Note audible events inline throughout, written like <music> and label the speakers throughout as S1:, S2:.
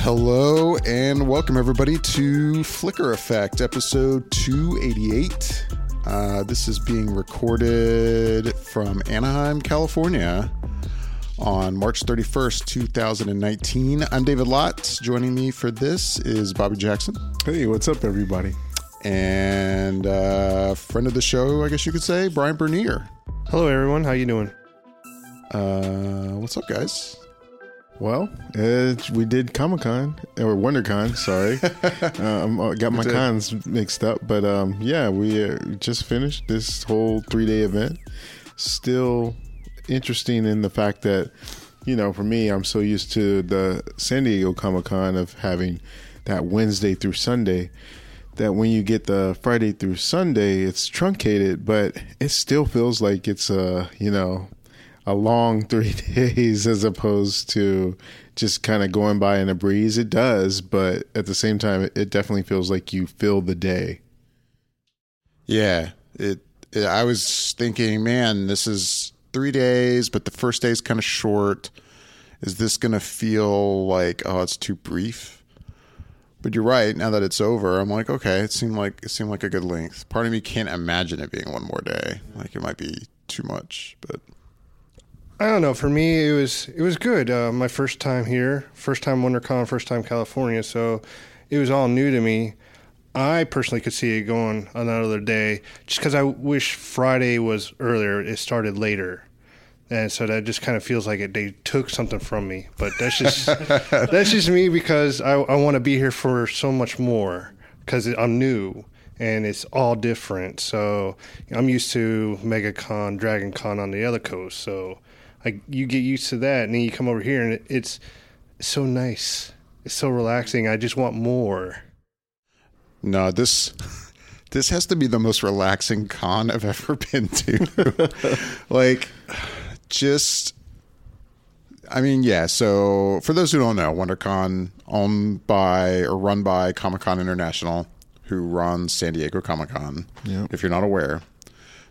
S1: Hello and welcome everybody to Flicker Effect, episode 288. Uh, this is being recorded from Anaheim, California on March 31st, 2019. I'm David Lott. Joining me for this is Bobby Jackson
S2: Hey, what's up, everybody?
S1: and uh, friend of the show, I guess you could say, Brian Bernier.
S3: Hello, everyone. How you doing?
S1: Uh, what's up, guys?
S2: Well, uh, we did Comic Con or WonderCon. Sorry, <laughs> um, I got my cons mixed up, but um, yeah, we uh, just finished this whole three day event. Still interesting in the fact that you know, for me, I'm so used to the San Diego Comic Con of having that Wednesday through Sunday. That when you get the Friday through Sunday, it's truncated, but it still feels like it's a you know a long <laughs> three days as opposed to just kind of going by in a breeze. It does, but at the same time, it definitely feels like you fill the day.
S1: Yeah, it, it. I was thinking, man, this is three days, but the first day is kind of short. Is this going to feel like oh, it's too brief? But you're right. Now that it's over, I'm like, okay, it seemed like it seemed like a good length. Part of me can't imagine it being one more day. Like it might be too much, but
S3: I don't know. For me, it was it was good. Uh, my first time here, first time WonderCon, first time California. So it was all new to me. I personally could see it going on another day, just because I wish Friday was earlier. It started later, and so that just kind of feels like it. They took something from me, but that's just <laughs> that's just me because I, I want to be here for so much more because I'm new and it's all different. So I'm used to MegaCon, Dragon Con on the other coast. So I, you get used to that, and then you come over here, and it, it's so nice. It's so relaxing. I just want more.
S1: No, this this has to be the most relaxing con I've ever <laughs> been to. <laughs> like, just I mean, yeah. So for those who don't know, WonderCon owned by or run by Comic Con International, who runs San Diego Comic Con.
S2: Yep.
S1: If you're not aware,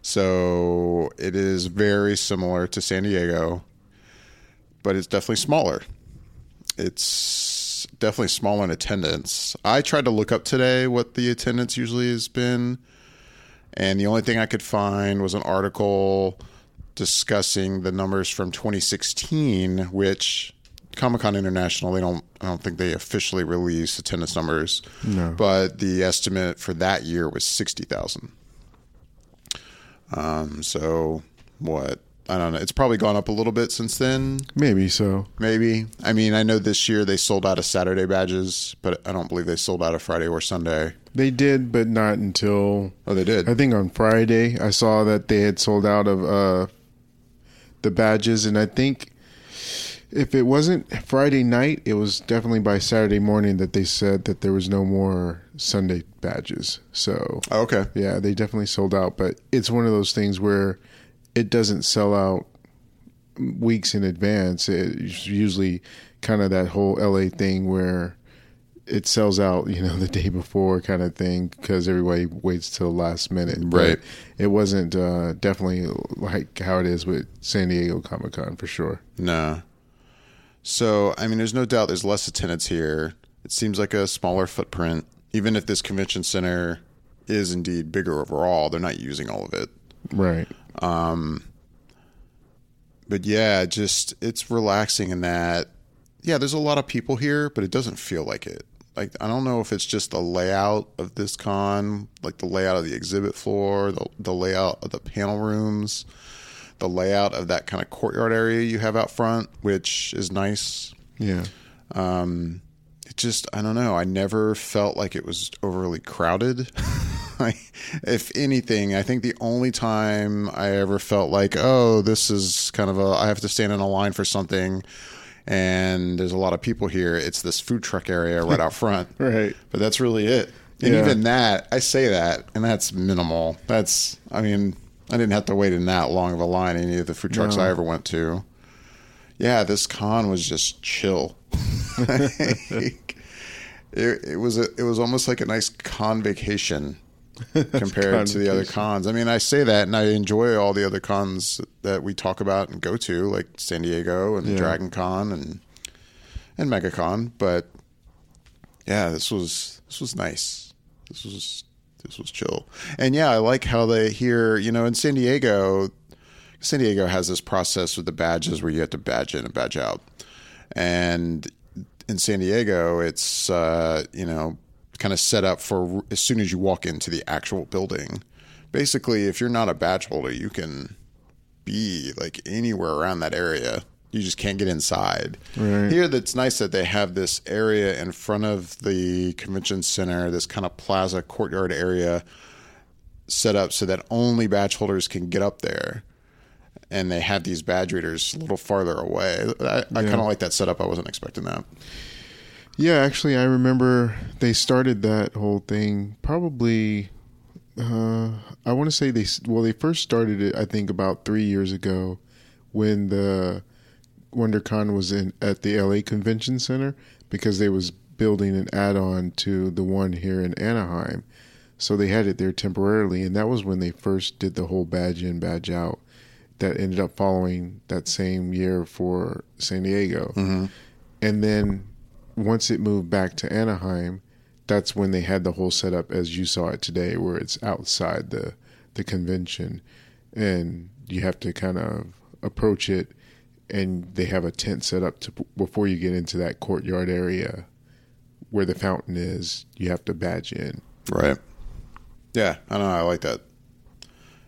S1: so it is very similar to San Diego, but it's definitely smaller. It's definitely small in attendance. I tried to look up today what the attendance usually has been, and the only thing I could find was an article discussing the numbers from 2016, which Comic Con International they don't I don't think they officially release attendance numbers,
S2: No.
S1: but the estimate for that year was sixty thousand. Um, so what? I don't know. It's probably gone up a little bit since then.
S2: Maybe so.
S1: Maybe. I mean, I know this year they sold out of Saturday badges, but I don't believe they sold out of Friday or Sunday.
S2: They did, but not until
S1: Oh, they did.
S2: I think on Friday I saw that they had sold out of uh, the badges, and I think if it wasn't Friday night, it was definitely by Saturday morning that they said that there was no more Sunday badges. So
S1: Oh, okay.
S2: Yeah, they definitely sold out, but it's one of those things where it doesn't sell out weeks in advance. It's usually kind of that whole LA thing where it sells out, you know, <laughs> the day before kind of thing because everybody waits till the last minute. But
S1: Right.
S2: it wasn't uh, definitely like how it is with San Diego Comic Con for sure.
S1: No. So, I mean, there's no doubt there's less attendance here. It seems like a smaller footprint. Even if this convention center is indeed bigger overall, they're not using all of it.
S2: Right.
S1: But yeah, just it's relaxing in that, yeah, there's a lot of people here, but it doesn't feel like it. Like, I don't know if it's just the layout of this con, like the layout of the exhibit floor, the, the layout of the panel rooms, the layout of that kind of courtyard area you have out front, which is nice.
S2: Yeah.
S1: um it just i don't know i never felt like it was overly crowded <laughs> I, if anything i think the only time i ever felt like oh this is kind of a i have to stand in a line for something and there's a lot of people here it's this food truck area right out front <laughs>
S2: Right.
S1: but that's really it and
S2: Yeah.
S1: even that i say that and that's minimal that's i mean i didn't have to wait in that long of a line in any of the food trucks
S2: No.
S1: i ever went to yeah this con was just chill <laughs> Like, it, it was a, it was almost like a nice con vacation <laughs> compared to the other cons. I mean, I say that, and I enjoy all the other cons that we talk about and go to, like San Diego and
S2: Yeah.
S1: Dragon Con and and MegaCon. But yeah, this was this was nice. This was this was chill, and yeah, I like how they here. You know, in San Diego, San Diego has this process with the badges where you have to badge in and badge out, and in San Diego, it's uh, you know kind of set up for as soon as you walk into the actual building. Basically, if you're not a badge holder, you can be like anywhere around that area. You just can't get inside.
S2: Right.
S1: Here, that's nice that they have this area in front of the convention center, this kind of plaza courtyard area set up so that only badge holders can get up there. And they have these badge readers a little farther away. I, I kind of like that setup. I wasn't expecting that.
S2: Yeah, actually, I remember they started that whole thing probably. Uh, I want to say they well they first started it I think about three years ago when the WonderCon was in at the LA Convention Center because they was building an add-on to the one here in Anaheim, so they had it there temporarily, and that was when they first did the whole badge in badge out. That ended up following that same year for San Diego, and then once it moved back to Anaheim, that's when they had the whole setup as you saw it today, where it's outside the the convention, and you have to kind of approach it, and they have a tent set up to before you get into that courtyard area where the fountain is. You have to badge in.
S1: Right. Yeah, I don't know. I like that.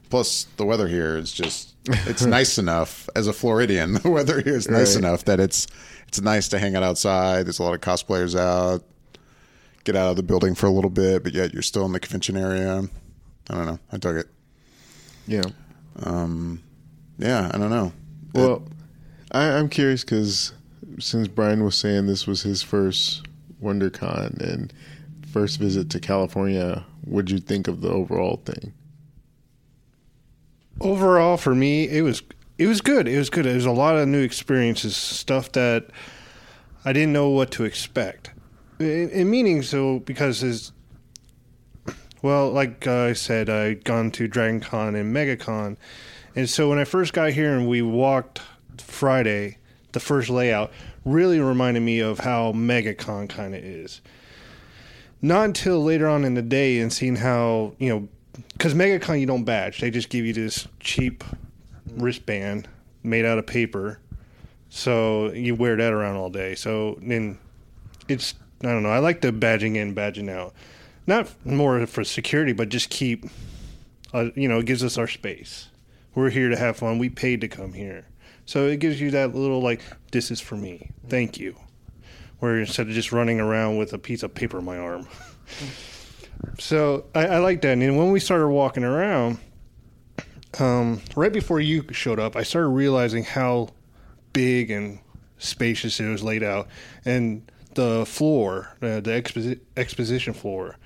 S1: Plus, the weather here is just, <laughs> it's nice enough as a Floridian. <laughs> The weather here is nice
S2: Right.
S1: enough that it's it's nice to hang out outside. There's a lot of cosplayers out. Get out of the building for a little bit, but yet you're still in the convention area. I don't know. I dug it.
S2: Yeah.
S1: Um, Yeah, I don't know.
S2: Well, I, I'm curious because since Brian was saying this was his first WonderCon and first visit to California, what'd you think of the overall thing?
S3: Overall for me it was it was good. It was good. It was a lot of new experiences stuff that i didn't know what to expect. In, in meaning so because is well like i said i'd gone to dragon con and megacon. And so when i first got here and we walked friday the first layout really reminded me of how megacon kind of is. Not until later on in the day and seeing how you know because megacon you don't badge. They just give you this cheap wristband made out of paper. So you wear that around all day. So then it's i don't know i like the badging in badging out. Not more for security but just keep uh, you know it gives us our space. We're here to have fun. We paid to come here. So it gives you that little like this is for me. Thank you. Where instead of just running around with a piece of paper in my arm <laughs> so I, I like that. And when we started walking around, um, right before you showed up, I started realizing how big and spacious it was laid out, and the floor, uh, the exposi- exposition floor,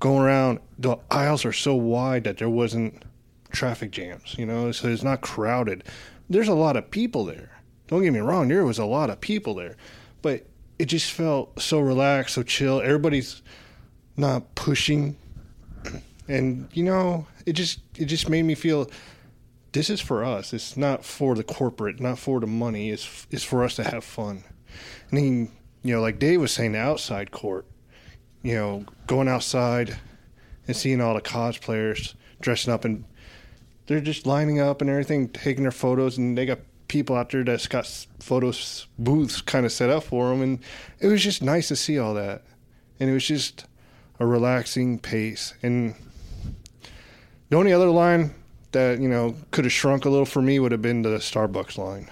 S3: going around. The aisles are so wide that there wasn't traffic jams. You know, so it's not crowded. There's a lot of people there. Don't get me wrong. There was a lot of people there, but it just felt so relaxed, so chill. Everybody's not pushing. And you know it just it just made me feel this is for us. It's not for the corporate not for the money. It's it's for us to have fun. And then you know like dave was saying the outside court you know going outside and seeing all the cosplayers dressing up and they're just lining up and everything taking their photos and they got people out there that's got photos booths kind of set up for them and it was just nice to see all that. And it was just a relaxing pace. And the only other line that you know could have shrunk a little for me would have been the Starbucks line.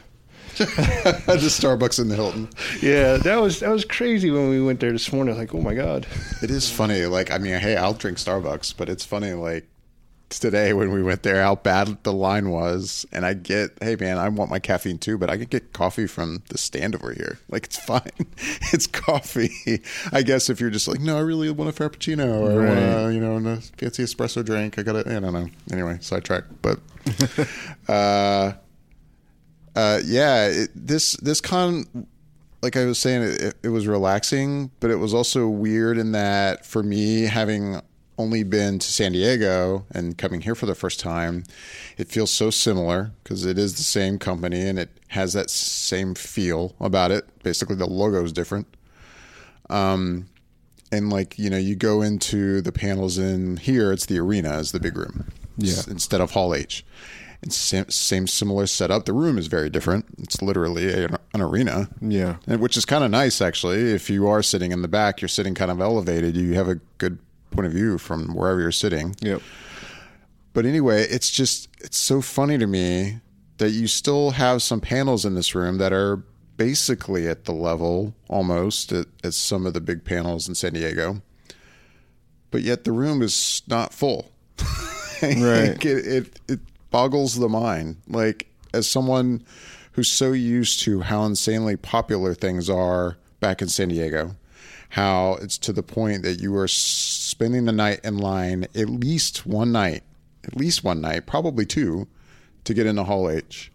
S3: <laughs>
S1: the Starbucks in the Hilton.
S3: Yeah, that was that was crazy when we went there this morning. Like, oh my god.
S1: It is funny. Like, I mean, hey, I'll drink Starbucks, but it's funny. Like today when we went there, how bad the line was, and I get, hey man, I want my caffeine too, but I can get coffee from the stand over here. Like, it's fine. <laughs> it's coffee. I guess if you're just like, no, I really want a frappuccino or I want a, you know, a fancy espresso drink. I gotta, I don't know. Anyway, sidetrack, but. <laughs> uh uh, yeah, it, this this con like I was saying, it, it was relaxing, but it was also weird in that for me, having only been to San Diego and coming here for the first time, it feels so similar because it is the same company and it has that same feel about it. Basically, the logo is different. Um, and like you know, you go into the panels in here, it's the arena is the big room,
S2: Yeah.
S1: instead of Hall H. It's same, same similar setup. The room is very different. It's literally a, an arena.
S2: Yeah.
S1: And- which is kind of nice actually. If you are sitting in the back, you're sitting kind of elevated. You have a good point of view from wherever you're sitting.
S2: Yep.
S1: But anyway, it's just it's so funny to me that you still have some panels in this room that are basically at the level almost at, as some of the big panels in San Diego. But yet the room is not full. <laughs>
S2: Right.
S1: it, it it boggles the mind. Like as someone who's so used to how insanely popular things are back in San Diego, how it's to the point that you are s- spending the night in line at least one night, at least one night, probably two, to get into Hall H.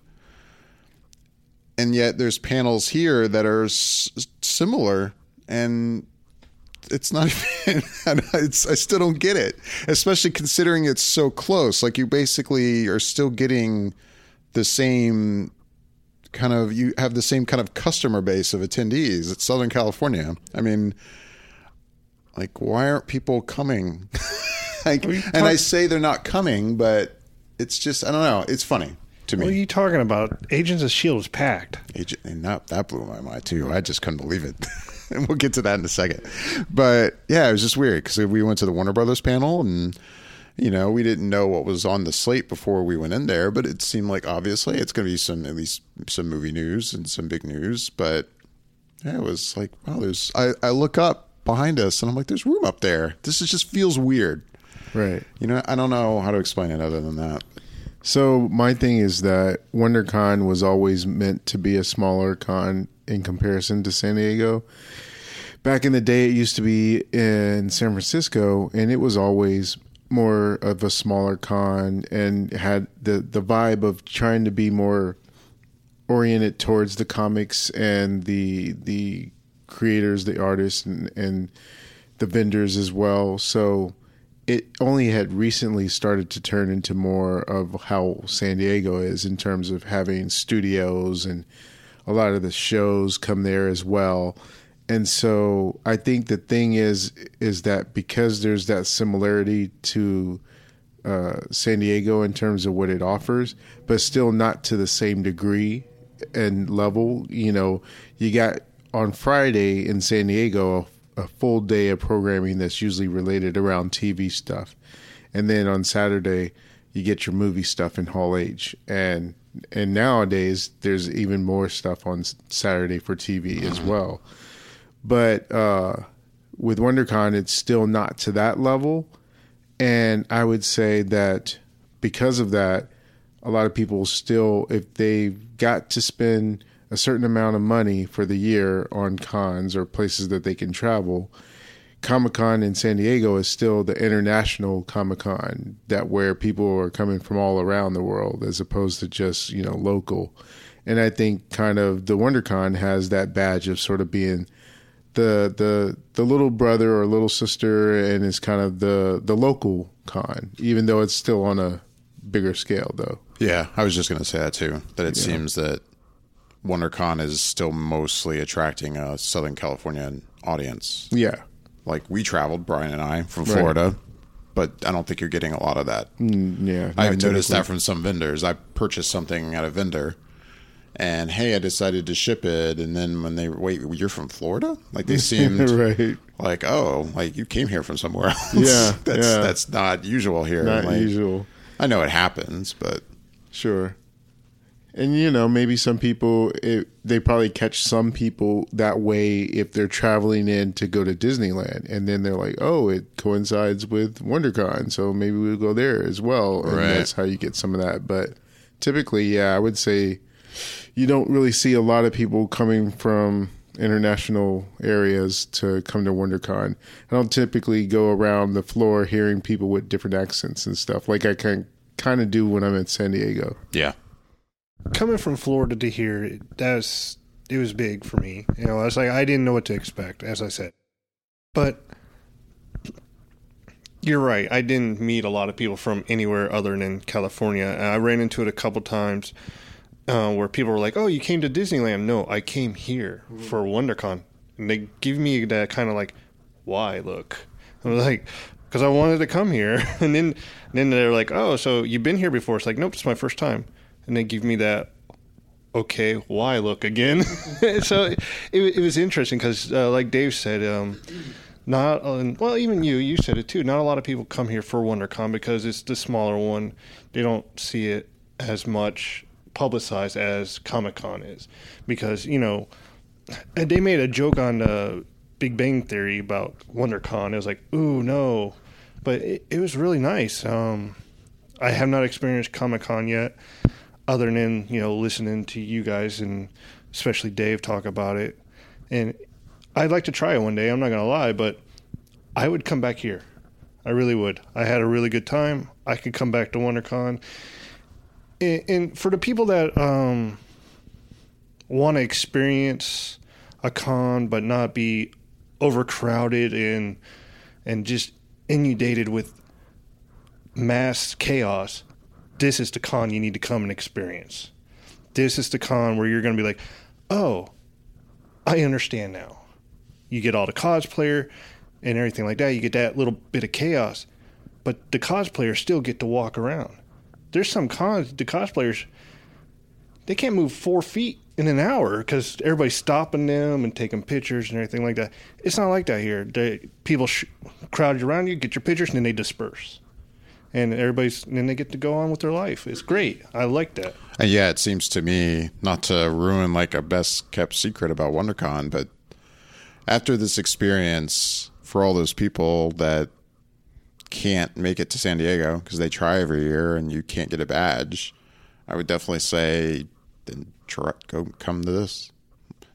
S1: And yet there's panels here that are s- similar and it's not <laughs> even it's, i still don't get it especially considering it's so close. Like you basically are still getting the same kind of you have the same kind of customer base of attendees. At southern california. I mean like why aren't people coming <laughs> like, and i say they're not coming but it's just i don't know it's funny to me
S3: What are you talking about? Agents of Shield was packed.
S1: Agent, and that that blew my mind too. I just couldn't believe it. <laughs> and we'll get to that in a second. But yeah, it was just weird because we went to the Warner Brothers panel and you know we didn't know what was on the slate before we went in there, but it seemed like obviously it's going to be some at least some movie news and some big news. But yeah, it was like wow, there's. I I look up behind us and I'm like, there's room up there. This is just feels weird.
S2: Right.
S1: You know, I don't know how to explain it other than that.
S2: So my thing is that WonderCon was always meant to be a smaller con in comparison to San Diego. Back in the day, it used to be in San Francisco, and it was always more of a smaller con and had the the vibe of trying to be more oriented towards the comics and the the creators, the artists, and, and the vendors as well. So it only had recently started to turn into more of how San Diego is in terms of having studios and a lot of the shows come there as well. And so I think the thing is is that because there's that similarity to uh, San Diego in terms of what it offers, but still not to the same degree and level. You know, you got on Friday in San Diego a, full day of programming that's usually related around TV stuff, and then on Saturday you get your movie stuff in Hall H, and and nowadays there's even more stuff on Saturday for TV as well. But uh, with WonderCon, it's still not to that level. And I would say that because of that, a lot of people still, if they've got to spend a certain amount of money for the year on cons or places that they can travel, Comic Con in San Diego is still the international Comic Con that where people are coming from all around the world as opposed to just, you know, local. And I think kind of the WonderCon has that badge of sort of being the the the little brother or little sister and is kind of the the local con, even though it's still on a bigger scale though.
S1: Yeah, I was just going to say that too. That it seems that WonderCon is still mostly attracting a Southern California audience.
S2: Yeah.
S1: Like we traveled, Brian and I, from
S2: Right.
S1: Florida, but I don't think you're getting a lot of that.
S2: Mm, yeah.
S1: I've noticed that from some vendors. I purchased something at a vendor, and hey, I decided to ship it, and then when they wait, you're from Florida? Like they <laughs> seemed
S2: right.
S1: like, oh, like you came here from somewhere else.
S2: Yeah, <laughs>
S1: that's
S2: yeah.
S1: that's not usual here.
S2: Not
S1: Like,
S2: usual.
S1: I know it happens, but
S2: Sure. And you know, maybe some people it, they probably catch some people that way if they're traveling in to go to Disneyland, and then they're like, "Oh, it coincides with WonderCon, so maybe we'll go there as well." And
S1: Right.
S2: that's how you get some of that. But typically, yeah, I would say you don't really see a lot of people coming from international areas to come to WonderCon. I don't typically go around the floor hearing people with different accents and stuff like I can kind of do when I'm in San Diego.
S1: yeah,
S3: Coming from Florida to here, that's it was big for me. You know, I was like, I didn't know what to expect, as I said. But you're right. I didn't meet a lot of people from anywhere other than California. I ran into it a couple times uh, where people were like, "Oh, you came to Disneyland?" No, I came here for WonderCon, and they give me that kind of like, "Why?" Look, I'm like, because I wanted to come here, <laughs> and then and then they're like, "Oh, so you've been here before?" It's like, "Nope, it's my first time," and they give me that. Okay, why look again? <laughs> so it, it was interesting because, uh, like Dave said, um, not well even you you said it too not a lot of people come here for wondercon because it's the smaller one they don't see it as much publicized as comic-con is because you know they made a joke on the big bang theory about wondercon it was like ooh no but it, it was really nice um, i have not experienced comic-con yet other than you know listening to you guys and especially dave talk about it and I'd like to try it one day. I'm not to lie, but I would come back here. I really would. I had a really good time. I could come back to WonderCon. And, and for the people that um, want to experience a con but not be overcrowded and and just inundated with mass chaos, this is the con you need to come and experience. This is the con where you're going to be like, oh, I understand now you get all the cosplayer and everything like that. You get that little bit of chaos, but the cosplayers still get to walk around. There's some cons. The cosplayers they can't move four feet in an hour because everybody's stopping them and taking pictures and everything like that. It's not like that here. They, people sh- crowd around you, get your pictures, and then they disperse. And everybody's, and then they get to go on with their life. It's great. I like that.
S1: And yeah, it seems to me not to ruin like a best kept secret about WonderCon, but after this experience, for all those people that can't make it to San Diego because they try every year and you can't get a badge, I would definitely say then try, go come to this.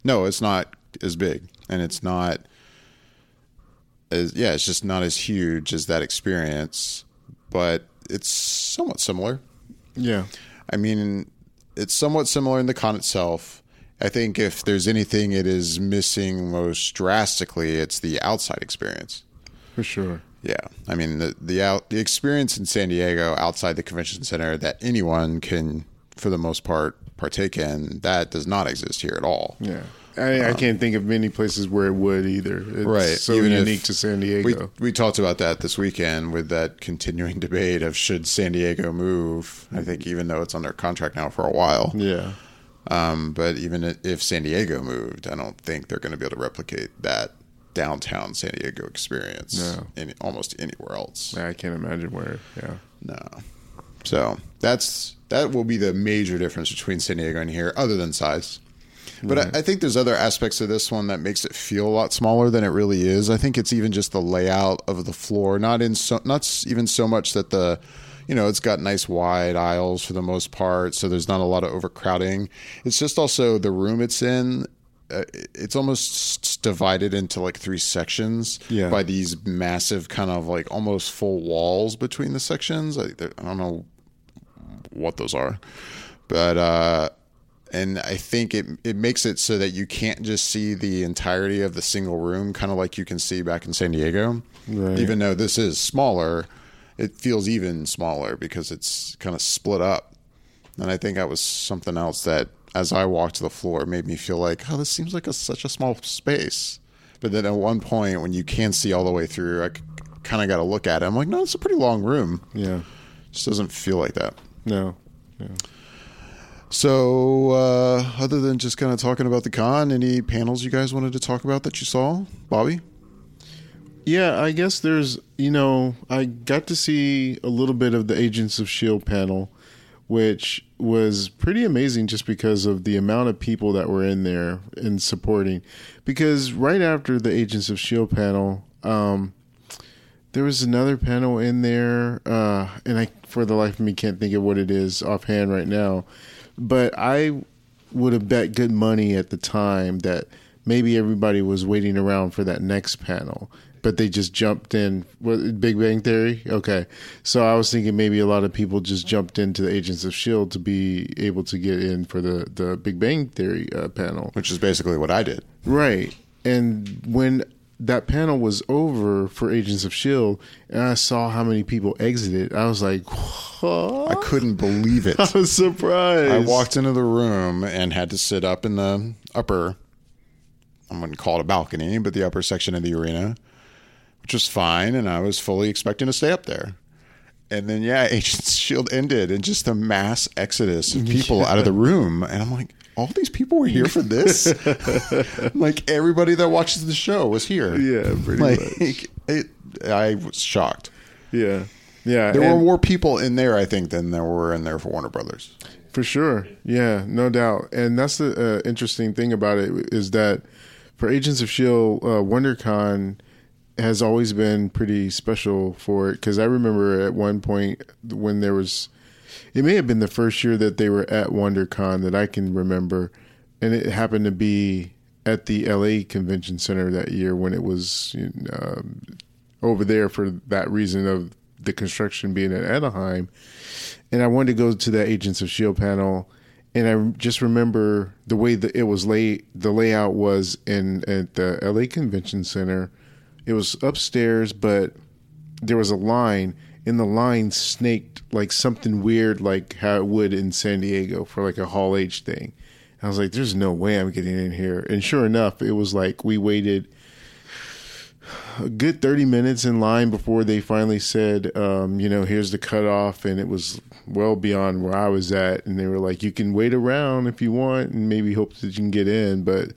S1: No, it's not as big and it's not as yeah, it's just not as huge as that experience, but it's somewhat similar.
S2: Yeah.
S1: I mean, it's somewhat similar in the con itself I think if there's anything it is missing most drastically, it's the outside experience.
S2: For sure.
S1: Yeah, I mean the the out the experience in San Diego outside the convention center that anyone can, for the most part, partake in that does not exist here at all.
S2: Yeah. I, I, can't think of many places where it would either. It's
S1: right,
S2: so Even unique to San Diego.
S1: We, we talked about that this weekend with that continuing <laughs> debate of should San Diego move. I think even though it's under contract now for a while.
S2: Yeah.
S1: Um, but even if San Diego moved, I don't think they're going to be able to replicate that downtown San Diego experience no. in almost anywhere else.
S2: I can't imagine where. Yeah.
S1: No. So that's that will be the major difference between San Diego and here, other than size. But right. I, I, think there's other aspects of this one that makes it feel a lot smaller than it really is. I think it's even just the layout of the floor, not in so not even so much that the you know, it's got nice wide aisles for the most part, so there's not a lot of overcrowding. It's just also the room it's in. Uh, it's almost divided into like three sections
S2: yeah.
S1: by these massive kind of like almost full walls between the sections. I, I don't know what those are, but uh, and I think it it makes it so that you can't just see the entirety of the single room, kind of like you can see back in San Diego. Right. Even though this is smaller, it feels even smaller because it's kind of split up. And I think that was something else that, as I walked to the floor, made me feel like, oh, this seems like a, such a small space. But then at one point, when you can see all the way through, I kind of got to look at it. I'm like, no, it's a pretty long room.
S2: Yeah, it
S1: just doesn't feel like that.
S2: No. Yeah.
S1: So, uh, other than just kind of talking about the con, any panels you guys wanted to talk about that you saw, Bobby?
S2: Yeah, I guess there's, you know, I got to see a little bit of the Agents of S.H.I.E.L.D. panel, which was pretty amazing just because of the amount of people that were in there and supporting. Because right after the Agents of S.H.I.E.L.D. panel, um, there was another panel in there, uh, and I, for the life of me, can't think of what it is offhand right now. But I would have bet good money at the time that maybe everybody was waiting around for that next panel but they just jumped in. What Big Bang Theory? Okay, so I was thinking maybe a lot of people just jumped into the Agents of Shield to be able to get in for the the Big Bang Theory uh, panel,
S1: which is basically what I did.
S2: right? And when that panel was over for Agents of Shield, and I saw how many people exited, I was like, what?
S1: I couldn't believe it. <laughs>
S2: I was surprised.
S1: I walked into the room and had to sit up in the upper, I wouldn't call it a balcony, but the upper section of the arena, which was fine. And I was fully expecting to stay up there. And then, yeah, <laughs> Agents of Shield ended and just the mass exodus of <laughs> people out of the room. And I'm like, all these people were here for this? <laughs> like, everybody that watches the show was here.
S2: Yeah, pretty
S1: like,
S2: much. <laughs>
S1: It, I was shocked.
S2: Yeah, yeah.
S1: There were more people in there, I think, than there were in there for Warner Brothers.
S2: For sure. Yeah, no doubt. And that's the uh, interesting thing about it is that for Agents of S.H.I.E.L.D., uh, WonderCon has always been pretty special for it. Because I remember at one point when there was, it may have been the first year that they were at WonderCon that I can remember. And it happened to be at the LA Convention Center that year when it was um, over there for that reason of the construction being at Anaheim and I wanted to go to the Agents of Shield panel, and I just remember the way that it was lay the layout was in at the LA Convention Center. It was upstairs, but there was a line, and the line snaked like something weird, like how it would in San Diego for like a Hall H thing. I was like, "There's no way I'm getting in here," and sure enough, it was like we waited a good 30 minutes in line before they finally said, um, you know, here's the cutoff. And it was well beyond where I was at. And they were like, you can wait around if you want and maybe hope that you can get in. But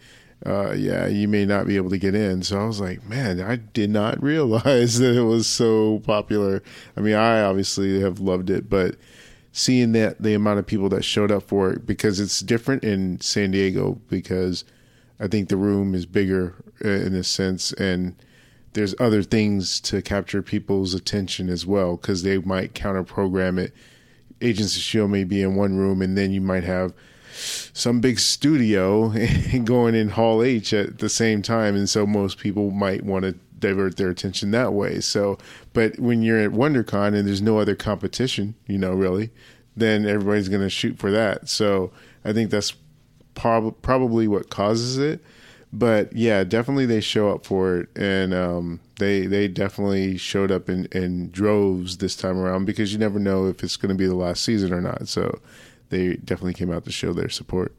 S2: uh, yeah, you may not be able to get in. So I was like, man, I did not <laughs> realize that it was so popular. I mean, I obviously have loved it, but seeing that the amount of people that showed up for it because it's different in San Diego because I think the room is bigger uh, in a sense and there's other things to capture people's attention as well because they might counter program it. Agents of Shield may be in one room, and then you might have some big studio <laughs> going in Hall H at the same time, and so most people might want to divert their attention that way. So, but when you're at WonderCon and there's no other competition, you know, really, then everybody's going to shoot for that. So, I think that's prob- probably what causes it but yeah, definitely they show up for it, and um, they they definitely showed up in, in droves this time around because you never know if it's going to be the last season or not. So they definitely came out to show their support.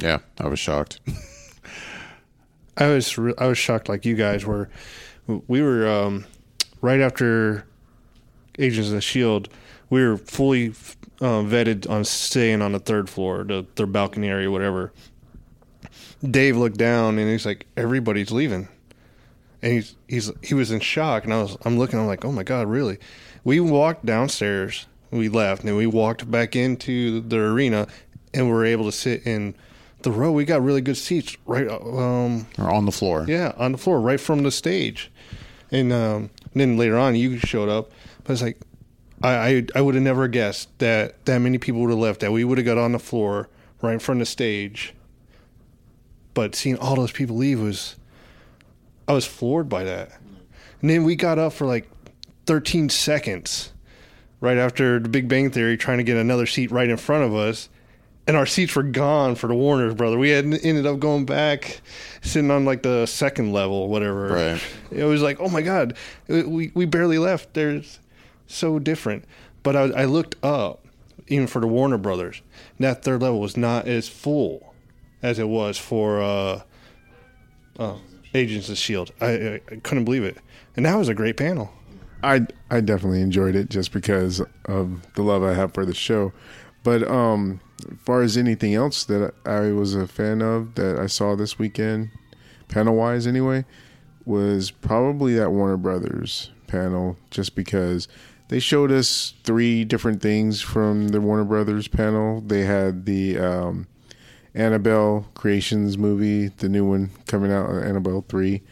S1: Yeah, I was shocked. <laughs>
S3: I was re- I was shocked like you guys were. We were um, right after Agents of the Shield. We were fully uh, vetted on staying on the third floor, the third balcony area, whatever. Dave looked down and he's like, "Everybody's leaving," and he's he's he was in shock. And I was I'm looking, I'm like, "Oh my god, really?" We walked downstairs, we left, and then we walked back into the arena, and we were able to sit in the row. We got really good seats, right? Um,
S1: or on the floor.
S3: yeah, on the floor, right from the stage. And, um, then later on, you showed up. But it's like, I, I, I would have never guessed that that many people would have left, that we would have got on the floor right in front of the stage. But seeing all those people leave was, I was floored by that. And then we got up for like 13 seconds right after the Big Bang Theory trying to get another seat right in front of us. And our seats were gone for the Warners, brother. We had ended up going back, sitting on like the second level, whatever.
S1: Right.
S3: It was like, oh my god, we we barely left. There's so different. But I, I looked up, even for the Warner Brothers, that third level was not as full as it was for uh, uh, Agents of Shield. I, I couldn't believe it, and that was a great panel.
S2: I I definitely enjoyed it just because of the love I have for the show. But um, as far as anything else that I was a fan of that I saw this weekend, panel wise anyway, was probably that Warner Brothers panel, just because they showed us three different things from the Warner Brothers panel. They had the um, Annabelle Creations movie, the new one coming out, Annabelle three.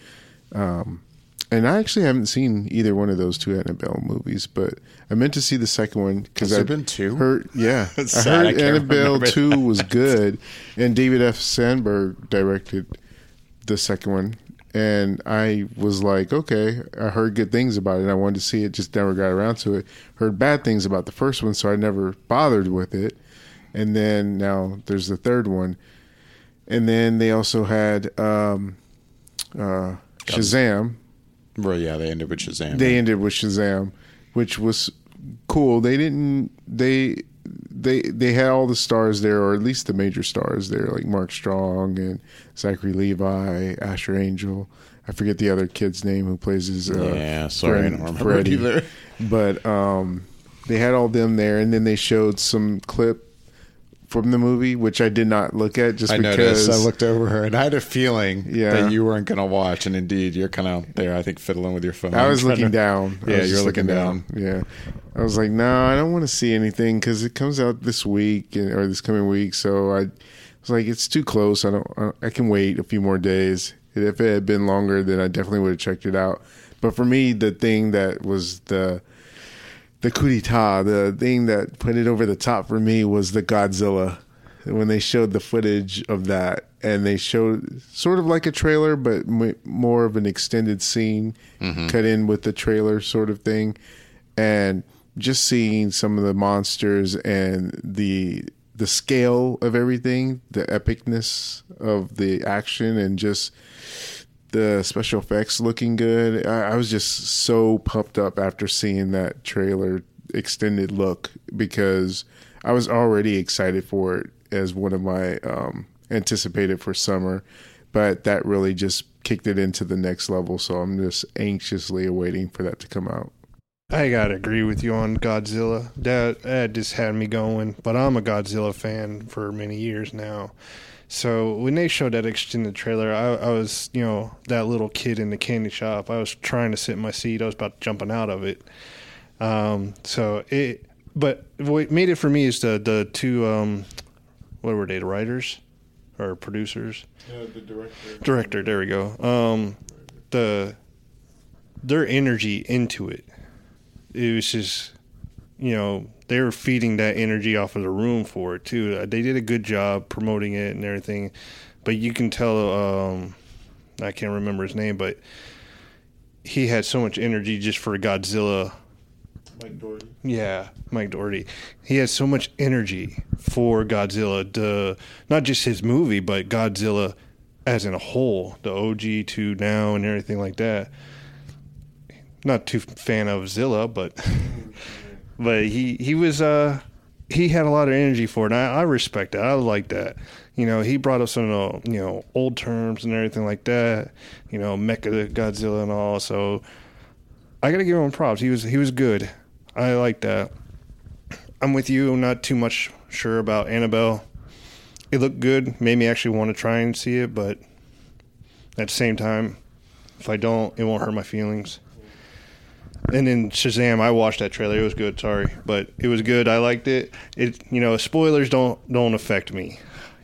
S2: Um, and I actually haven't seen either one of those two Annabelle movies, but I meant to see the second one because
S1: I've been two?
S2: Heard, yeah, I <laughs>
S1: Sad, I
S2: heard
S1: can't
S2: Annabelle two
S1: that.
S2: was good, and David F. Sandberg directed the second one, and I was like, okay, I heard good things about it. I wanted to see it, just never got around to it. Heard bad things about the first one, so I never bothered with it. And then now there's the third one, and then they also had um, uh, Shazam.
S1: Well, yeah, they ended with Shazam.
S2: They ended with Shazam, which was cool. They didn't they they they had all the stars there, or at least the major stars there, like Mark Strong and Zachary Levi, Asher Angel. I forget the other kid's name who plays his. Uh,
S1: yeah, sorry,
S2: friend,
S1: I don't remember
S2: Freddy.
S1: either.
S2: But um, they had all them there, and then they showed some clip from the movie, which I did not look at just
S1: I
S2: because
S1: noticed. I looked over her, and I had a feeling
S2: Yeah.
S1: that you weren't going to watch. And indeed, you're kind of there. I think fiddling with your phone.
S2: I was <laughs> looking
S1: to-
S2: down. I
S1: Yeah, you're
S2: just
S1: looking down.
S2: Yeah, I was like, no, I don't want to see anything because it comes out this week eh, or this coming week. So I was like, it's too close. I don't. I can wait a few more days. If it had been longer, then I definitely would have checked it out. But for me, the thing that was the the coup d'etat, the thing that put it over the top for me was the Godzilla. When they showed the footage of that, and they showed sort of like a trailer, but more of an extended scene mm-hmm. cut in with the trailer sort of thing, and just seeing some of the monsters and the the scale of everything, the epicness of the action, and just the special effects looking good. I, I was just so pumped up after seeing that trailer extended look because I was already excited for it as one of my um, anticipated for summer, but that really just kicked it into the next level. So I'm just anxiously awaiting for that to come out.
S3: I gotta agree with you on Godzilla. That that just had me going. But I'm a Godzilla fan for many years now. So when they showed that extended trailer, I, I was, you know, that little kid in the candy shop. I was trying to sit in my seat. I was about jumping out of it. Um, so it, but what made it for me is the the two, um, what were they, the writers or producers?
S2: the director.
S3: director there we go um the their energy into it it was just you know they were feeding that energy off of the room for it too Uh, they did a good job promoting it and everything but you can tell um i can't remember his name but he had so much energy just for godzilla
S2: Mike Dougherty.
S3: yeah, Mike Dougherty. He has so much energy for Godzilla. The not just his movie, but Godzilla as in a whole, the OG to now and everything like that. Not too fan of Zilla, but <laughs> but he he was uh he had a lot of energy for it. And I, I respect that. I like that. You know, he brought up some of the, you know old terms and everything like that. You know, Mecha Godzilla and all. So I got to give him props. He was he was good. I like that. I'm with you. I'm not too much sure about Annabelle. It looked good. Made me actually want to try and see it, but at the same time, if I don't, it won't hurt my feelings. And then Shazam, I watched that trailer. It was good. Sorry, but it was good. I liked it. It you know spoilers don't don't affect me.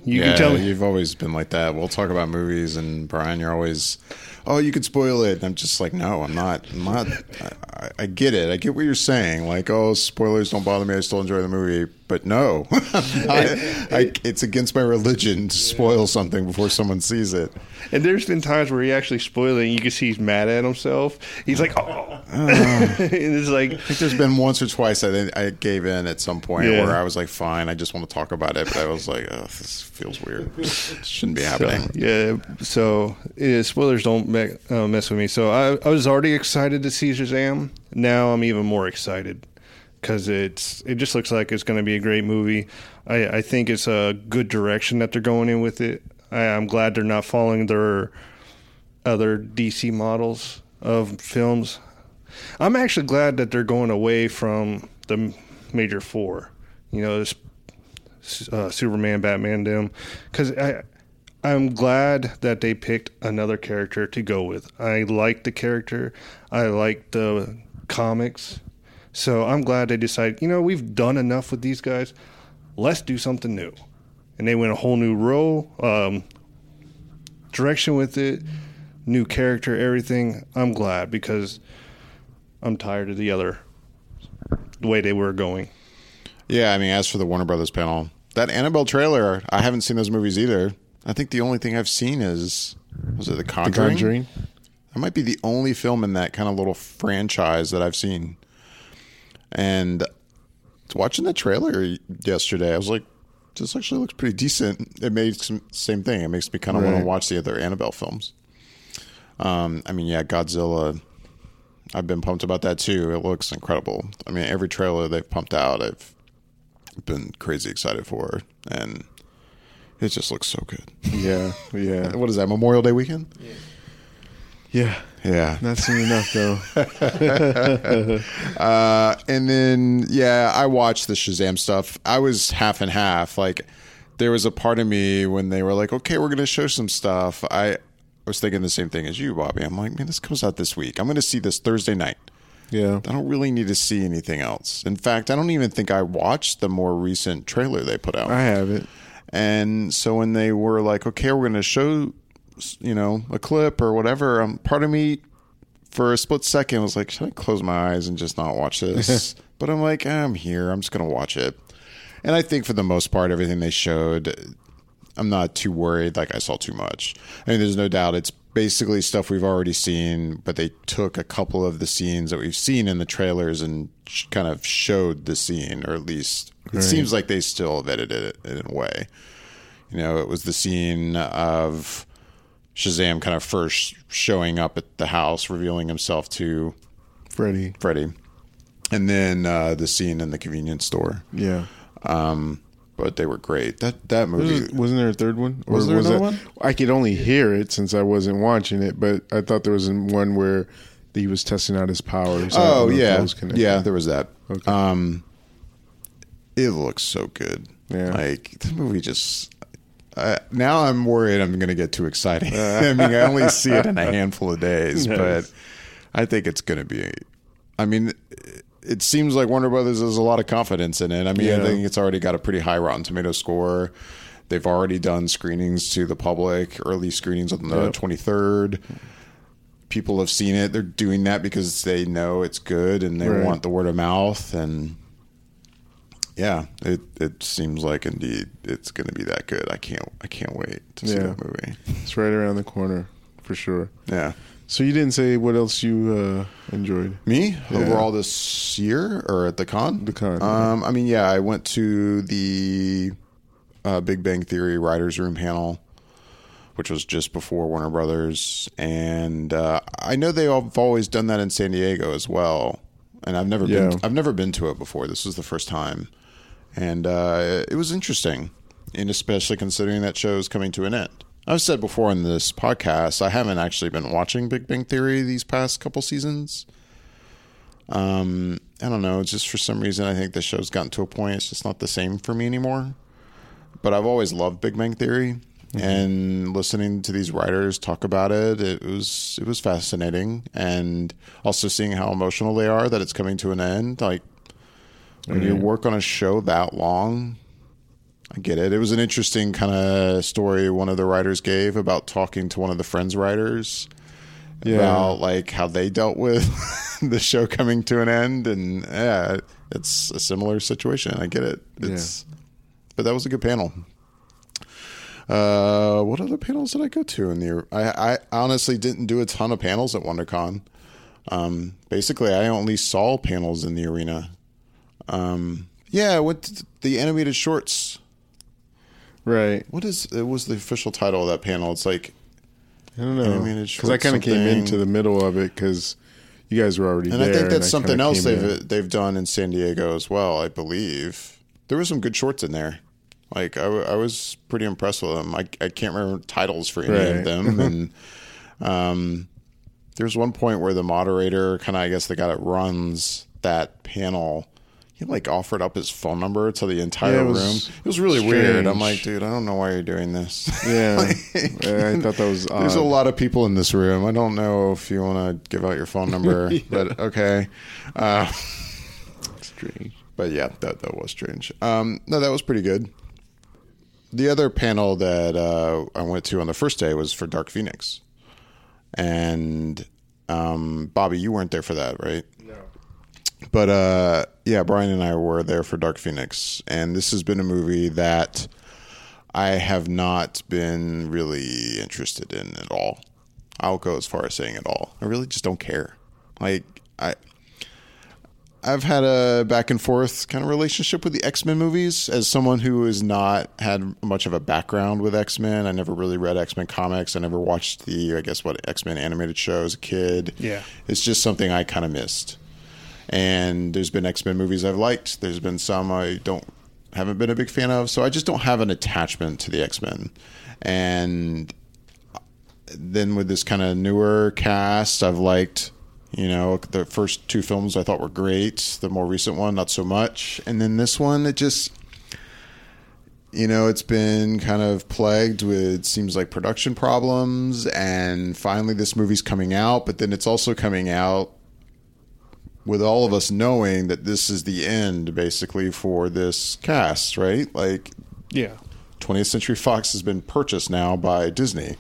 S3: You
S1: yeah,
S3: can tell me.
S1: you've always been like that. We'll talk about movies, and Brian, you're always, oh, you could spoil it. And I'm just like, no, I'm not. I'm not. I, I get it. I get what you're saying. Like, oh, spoilers don't bother me. I still enjoy the movie, but no, <laughs> I, I, it's against my religion to spoil something before someone sees it.
S3: And there's been times where he actually spoiled it, and you can see he's mad at himself. He's like, oh, <laughs> and it's like,
S1: I think there's been once or twice I, I gave in at some point
S3: Yeah.
S1: where I was like, fine, I just want to talk about it, but I was like, oh, this feels weird. It shouldn't be
S3: So,
S1: happening.
S3: yeah, so yeah, spoilers don't me- uh, mess with me. So I, I was already excited to see Shazam. Now I'm even more excited because it's it just looks like it's going to be a great movie. I, I think it's a good direction that they're going in with it. I, I'm glad they're not following their other DC models of films. I'm actually glad that they're going away from the major four. You know, this uh, Superman, Batman, them, because I I'm glad that they picked another character to go with. I like the character. I like the comics. So I'm glad they decided, you know, we've done enough with these guys. Let's do something new. And they went a whole new role, um, direction with it, new character, everything. I'm glad because I'm tired of the other, the way they were going.
S1: Yeah, I mean, as for the Warner Brothers panel, that Annabelle trailer, I haven't seen those movies either, I think the only thing I've seen is was it The
S2: The
S1: Conjuring?
S2: Conjuring.
S1: That might be the only film in that kind of little franchise that I've seen. And watching the trailer yesterday, I was like, this actually looks pretty decent. It made some same thing. It makes me kind of want to watch the other Annabelle films. Um, I mean, yeah, Godzilla. I've been pumped about that too. It looks incredible. I mean, every trailer they've pumped out, I've been crazy excited for, and it just looks so good.
S2: Yeah, yeah, <laughs>
S1: What is that? Memorial Day weekend?
S2: yeah.
S1: Yeah. Yeah.
S2: Not soon enough though. <laughs>
S1: Uh, and then yeah, I watched the Shazam stuff. I was half and half. Like there was a part of me when they were like, "Okay, we're going to show some stuff." I was thinking the same thing as you, Bobby. I'm like, "Man, this comes out this week. I'm going to see this Thursday night.
S2: Yeah,
S1: I don't really need to see anything else." In fact, I don't even think I watched the more recent trailer they put out.
S2: I have it.
S1: And so when they were like, okay, we're going to show, you know, a clip or whatever, um, part of me for a split second was like, should I close my eyes and just not watch this? <laughs> but I'm like, I'm here. I'm just going to watch it. And I think for the most part, everything they showed, I'm not too worried. Like I saw too much. I mean, there's no doubt it's basically stuff we've already seen, but they took a couple of the scenes that we've seen in the trailers and sh- kind of showed the scene, or at least it
S2: Right.
S1: seems like they still have edited it in a way. You know, it was the scene of Shazam kind of first showing up at the house, revealing himself to
S2: Freddy.
S1: Freddy, and then uh, the scene in the convenience store.
S2: Yeah.
S1: Um, but they were great. That that movie.
S2: Was- Wasn't there a third one?
S1: Was there another
S2: that-
S1: one?
S2: I could only hear it since I wasn't watching it, but I thought there was one where he was testing out his powers.
S1: Oh
S2: know if that
S1: yeah, yeah. There was that.
S2: Okay.
S1: Um, it looks so good.
S2: Yeah.
S1: like the movie just. Uh, now I'm worried I'm going to get too excited. <laughs> I mean, I only see it in a <laughs> handful of days, but I think it's going to be. I mean, it seems like Warner Brothers has a lot of confidence in it. I mean, I think it's already got a pretty high Rotten Tomato score. They've already done screenings to the public, early screenings on the
S2: Yep.
S1: 23rd. People have seen it. They're doing that because they know it's good and they
S2: Right.
S1: want the word of mouth. And yeah, it it seems like indeed it's going to be that good. I can't I can't wait to see
S2: Yeah.
S1: that movie.
S2: It's right around the corner for sure.
S1: Yeah.
S2: So you didn't say what else you uh, enjoyed?
S1: Me
S2: Yeah.
S1: overall this year or at the con?
S2: The con,
S1: Um, I mean, yeah, I went to the uh, Big Bang Theory writers' room panel, which was just before Warner Brothers, and uh, I know they have always done that in San Diego as well. And I've never
S2: Yeah.
S1: been. I've never been to it before. This was the first time, and uh, it was interesting, and especially considering that show is coming to an end. I've said before in this podcast, I haven't actually been watching Big Bang Theory these past couple seasons. Um, I don't know. Just for some reason, I think the show's gotten to a point it's just not the same for me anymore. But I've always loved Big Bang Theory, and listening to these writers talk about it, it was it was fascinating, and also seeing how emotional they are that it's coming to an end. Like when you work on a show that long, I get it. It was an interesting kind of story one of the writers gave about talking to one of the Friends writers
S2: Yeah.
S1: about like how they dealt with <laughs> the show coming to an end, and yeah, it's a similar situation. I get it. It's, but that was a good panel. Uh, what other panels did I go to in the? I, I honestly didn't do a ton of panels at WonderCon. Um, basically, I only saw panels in the arena. Um, yeah, I to the animated shorts.
S2: Right.
S1: What is? It was the official title of that panel. It's like
S2: I don't know
S1: Animated
S2: because I kind of came into the middle of it because you guys were already
S1: And
S2: there.
S1: I think that's something else they've they've done in San Diego as well. I believe there were some good shorts in there. Like I was pretty impressed with them. I, I can't remember titles for any of them. <laughs> and um, there's one point where the moderator, kind of I guess the guy that runs that panel, he like offered up his phone number to the entire
S2: Yeah, it
S1: room. It was really weird. I'm like, dude, I don't know why you're doing this. <laughs>
S2: Yeah,
S1: Like-
S2: Yeah, I thought that was odd. <laughs>
S1: There's a lot of people in this room. I don't know if you want to give out your phone <laughs> number, but okay. Uh,
S2: strange.
S1: but yeah, that that was strange. Um, no, that was pretty good. The other panel that uh, I went to on the first day was for Dark Phoenix, and um, Bobby, you weren't there for that, right?
S2: No.
S1: But uh, yeah, Brian and I were there for Dark Phoenix, and this has been a movie that I have not been really interested in at all. I'll go as far as saying at all. I really just don't care. Like I I've had a back and forth kind of relationship with the X Men movies as someone who has not had much of a background with X Men. I never really read X Men comics. I never watched the, I guess, what X Men animated show as a kid.
S3: Yeah.
S1: It's just something I kind of missed. And there's been X Men movies I've liked. There's been some I don't, haven't been a big fan of. So I just don't have an attachment to the X Men. And then with this kind of newer cast, I've liked you know, the first two films I thought were great. The more recent one, not so much. And then this one, it just, you know, it's been kind of plagued with seems like production problems. And finally, this movie's coming out, but then it's also coming out with all of us knowing that this is the end, basically, for this cast, right? Like,
S3: Yeah.
S1: 20th Century Fox has been purchased now by Disney.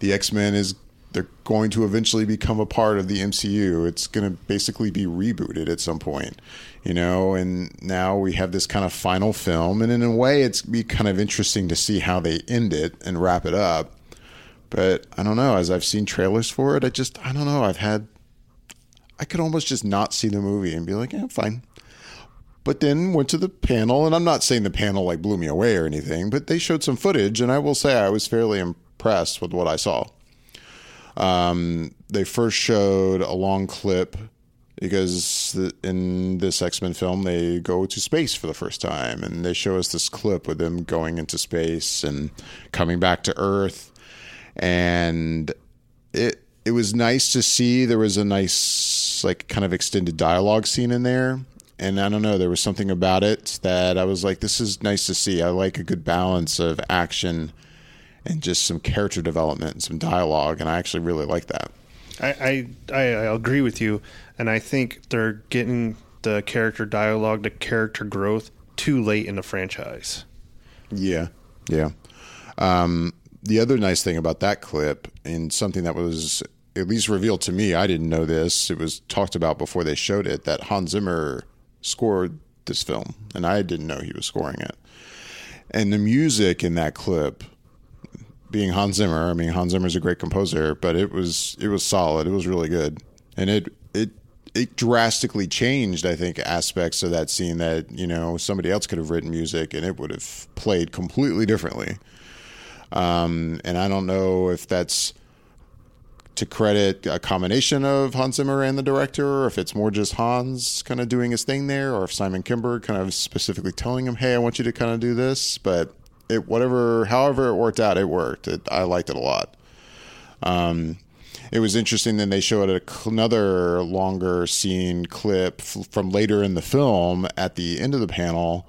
S1: The X Men is they're going to eventually become a part of the MCU. It's going to basically be rebooted at some point, you know. And now we have this kind of final film, and in a way, it's be kind of interesting to see how they end it and wrap it up. But I don't know. As I've seen trailers for it, I just I don't know. I've had I could almost just not see the movie and be like, yeah, fine. But then went to the panel, and I'm not saying the panel like blew me away or anything, but they showed some footage, and I will say I was fairly impressed with what I saw. Um, they first showed a long clip because in this X Men film they go to space for the first time, and they show us this clip with them going into space and coming back to Earth, and it it was nice to see. There was a nice like kind of extended dialogue scene in there. And I don't know, there was something about it that I was like, this is nice to see. I like a good balance of action and just some character development and some dialogue, and I actually really like that.
S3: I, I, I I agree with you, and I think they're getting the character dialogue, the character growth too late in the franchise.
S1: Yeah, yeah. Um, the other nice thing about that clip, and something that was at least revealed to me, I didn't know this. It was talked about before they showed it that Hans Zimmer scored this film, and I didn't know he was scoring it. And the music in that clip being Hans Zimmer. I mean, Hans Zimmer's a great composer, but it was it was solid. It was really good, and it it it drastically changed. I think aspects of that scene that you know somebody else could have written music and it would have played completely differently. Um, and I don't know if that's to credit a combination of Hans Zimmer and the director, or if it's more just Hans kind of doing his thing there, or if Simon Kinberg kind of specifically telling him, "Hey, I want you to kind of do this." But it, whatever, however it worked out, it worked. It, I liked it a lot. Um, it was interesting. Then they showed another longer scene clip from later in the film at the end of the panel.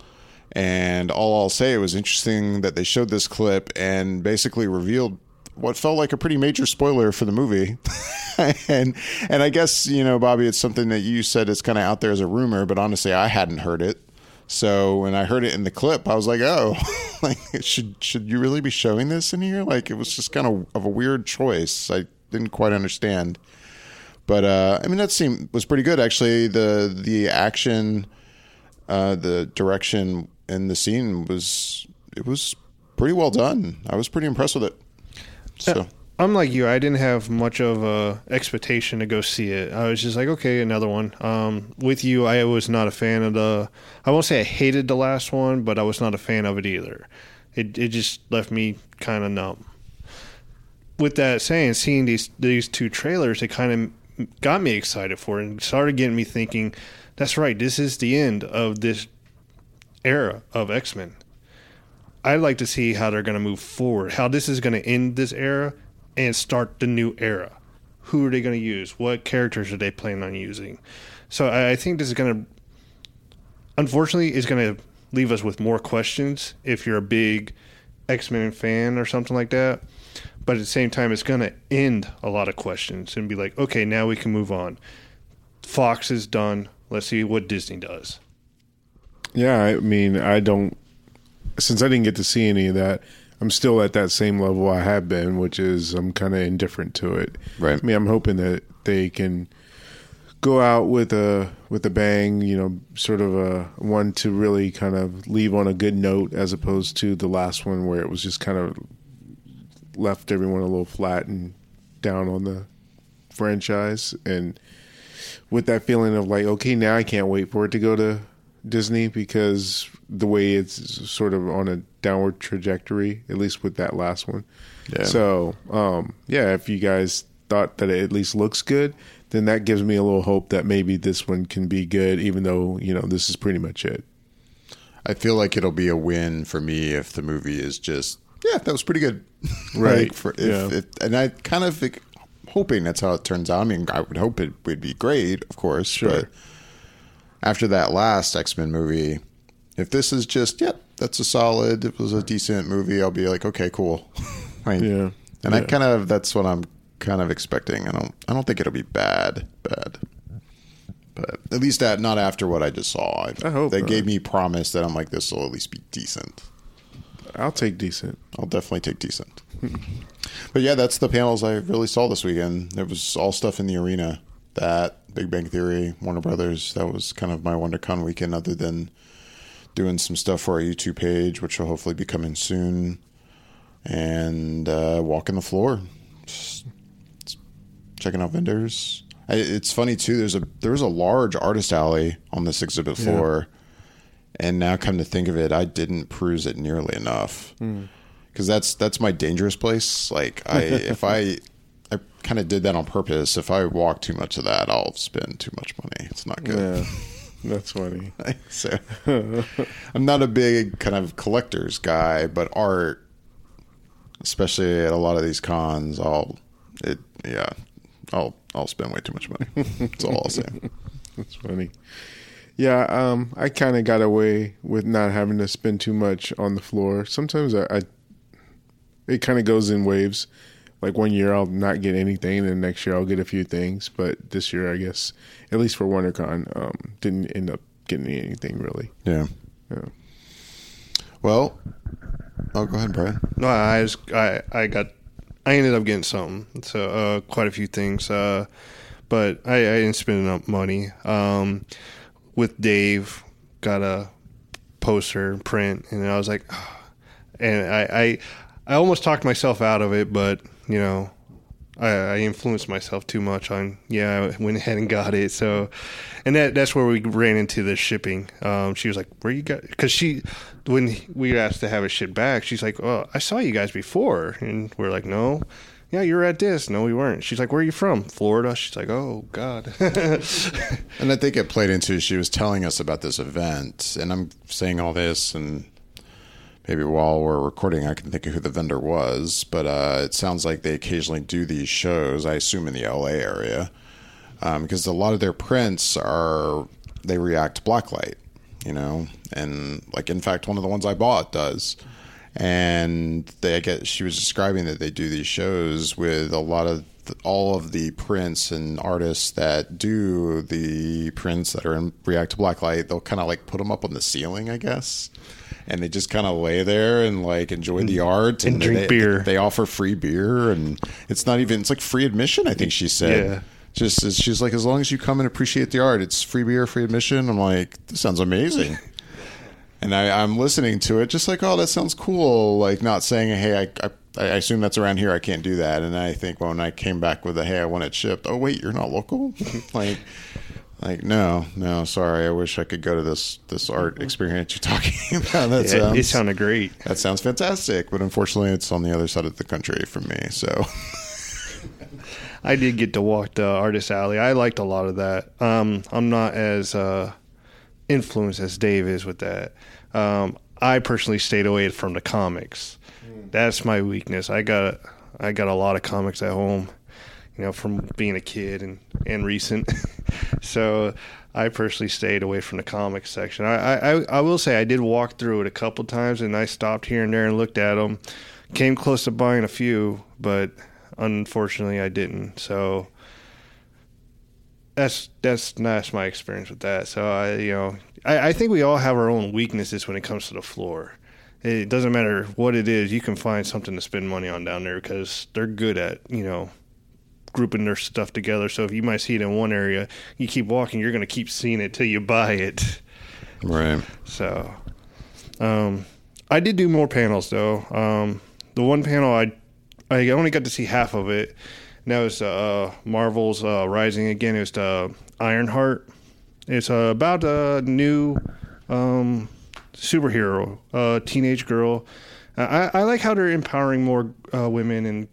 S1: And all I'll say, it was interesting that they showed this clip and basically revealed what felt like a pretty major spoiler for the movie. <laughs> and and I guess you know, Bobby, it's something that you said is kind of out there as a rumor, but honestly, I hadn't heard it. So when I heard it in the clip, I was like, "Oh, <laughs> like should should you really be showing this in here?" Like it was just kind of of a weird choice. I didn't quite understand, but uh, I mean that scene was pretty good actually. The the action, uh, the direction, and the scene was it was pretty well done. I was pretty impressed with it. So.
S3: I'm like you. I didn't have much of a expectation to go see it. I was just like, okay, another one. Um, with you, I was not a fan of the. I won't say I hated the last one, but I was not a fan of it either. It it just left me kind of numb. With that saying, seeing these these two trailers, it kind of got me excited for it and started getting me thinking. That's right. This is the end of this era of X Men. I'd like to see how they're going to move forward, how this is going to end this era and start the new era. Who are they going to use? What characters are they planning on using? So I, I think this is going to, unfortunately, is going to leave us with more questions if you're a big X Men fan or something like that. But at the same time, it's going to end a lot of questions and be like, okay, now we can move on. Fox is done. Let's see what Disney does.
S2: Yeah, I mean, I don't. Since I didn't get to see any of that, I'm still at that same level I have been, which is I'm kind of indifferent to it.
S1: Right.
S2: I mean, I'm hoping that they can go out with a with a bang, you know, sort of a one to really kind of leave on a good note as opposed to the last one where it was just kind of left everyone a little flat and down on the franchise and with that feeling of like okay, now I can't wait for it to go to Disney because the way it's sort of on a downward trajectory, at least with that last one.
S1: Yeah.
S2: So, um, yeah, if you guys thought that it at least looks good, then that gives me a little hope that maybe this one can be good, even though, you know, this is pretty much it.
S1: I feel like it'll be a win for me if the movie is just yeah, that was pretty good. <laughs>
S2: Right.
S1: Like, for, if
S2: Yeah.
S1: it, and I kind of hoping that's how it turns out. I mean, I would hope it would be great, of course.
S2: Sure.
S1: But after that last X Men movie, if this is just yep, that's a solid. It was a decent movie. I'll be like, okay, cool. <laughs>
S2: Yeah.
S1: And I kind of that's what I'm kind of expecting. I don't I don't think it'll be bad, bad. But at least that not after what I just saw.
S2: I hope
S1: they
S2: not.
S1: gave me promise that I'm like this will at least be decent.
S2: I'll take decent.
S1: I'll definitely take decent. <laughs> but yeah, that's the panels I really saw this weekend. It was all stuff in the arena. That Big Bang Theory, Warner Brothers. That was kind of my WonderCon weekend. Other than doing some stuff for our YouTube page, which will hopefully be coming soon, and uh, walking the floor, Just- checking out vendors. It's funny too. There's a there was a large artist alley on this exhibit floor, and now come to think of it, I didn't peruse it nearly enough because that's that's my dangerous place. Like I if I <laughs> I kind of did that on purpose. If I walk too much of that, I'll spend too much money. It's not good.
S2: Yeah. <laughs> That's funny. <laughs>
S1: so I'm not a big kind of collector's guy, but art, especially at a lot of these cons, I'll it yeah, I'll I'll spend way too much money. That's all I'll say. <laughs>
S2: That's funny. Yeah, um, I kind of got away with not having to spend too much on the floor. Sometimes I, I it kind of goes in waves. Like one year I'll not get anything, and next year I'll get a few things. But this year, I guess, at least for WonderCon, um, didn't end up getting anything really.
S1: Yeah.
S2: Yeah.
S1: Well, oh, go ahead, Brian.
S3: No, I was, I I got I ended up getting something. So uh, quite a few things. Uh, but I, I didn't spend enough money. Um, with Dave, got a poster print, and I was like, <sighs> and I, I I almost talked myself out of it, but you know. I, I influenced myself too much on yeah. I went ahead and got it. So, and that that's where we ran into the shipping. Um, she was like, "Where you got?" Because she, when we asked to have it shipped back, she's like, "Oh, I saw you guys before," and we're like, "No." Yeah, you were at this. No, we weren't. She's like, "Where are you from?" Florida. She's like, "Oh God." <laughs>
S1: And I think it played into she was telling us about this event, and I'm saying all this, and maybe while we're recording, I can think of who the vendor was. But uh, it sounds like they occasionally do these shows. I assume in the LA area, um, because a lot of their prints are they react blacklight, you know, and like in fact, one of the ones I bought does. And they I get she was describing that they do these shows with a lot of all of the prints and artists that do the prints that are in react to blacklight. They'll kind of like put them up on the ceiling, I guess, and they just kind of lay there and like enjoy the mm. art
S3: And drink
S1: they,
S3: beer.
S1: They offer free beer, and it's not even it's like free admission. I think she said.
S3: Yeah.
S1: Just as she's like, as long as you come and appreciate the art, it's free beer, free admission. I'm like, this sounds amazing. <laughs> and I, I'm listening to it, just like, oh, that sounds cool. Like not saying, hey, I, I, I assume that's around here. I can't do that. And I think when I came back with a, hey, I want it shipped. Oh, wait, you're not local. <laughs> like, like no, no, sorry. I wish I could go to this this art experience you're talking <laughs> about. That
S3: Yeah,
S1: sounds
S3: it sounded great.
S1: that sounds fantastic, but unfortunately, it's on the other side of the country from me. So. <laughs>
S3: I did get to walk the artist alley. I liked a lot of that. Um, I'm not as uh, influenced as Dave is with that. Um, I personally stayed away from the comics. That's my weakness. I got I got a lot of comics at home, you know, from being a kid and and recent. <laughs> so I personally stayed away from the comics section. I, I I will say I did walk through it a couple times, and I stopped here and there and looked at them. Came close to buying a few, but unfortunately I didn't. So that's that's that's my experience with that. So I you know I, I think we all have our own weaknesses when it comes to the floor. It doesn't matter what it is, you can find something to spend money on down there because they're good at you know grouping their stuff together. So if you might see it in one area, you keep walking, you're going to keep seeing it till you buy it.
S1: Right.
S3: So, um, I did do more panels though. Um, the one panel I I only got to see half of it. And that was uh, Marvel's uh, Rising again. It was the Ironheart. It's uh, about a new um, superhero, a teenage girl. I, I like how they're empowering more uh, women and,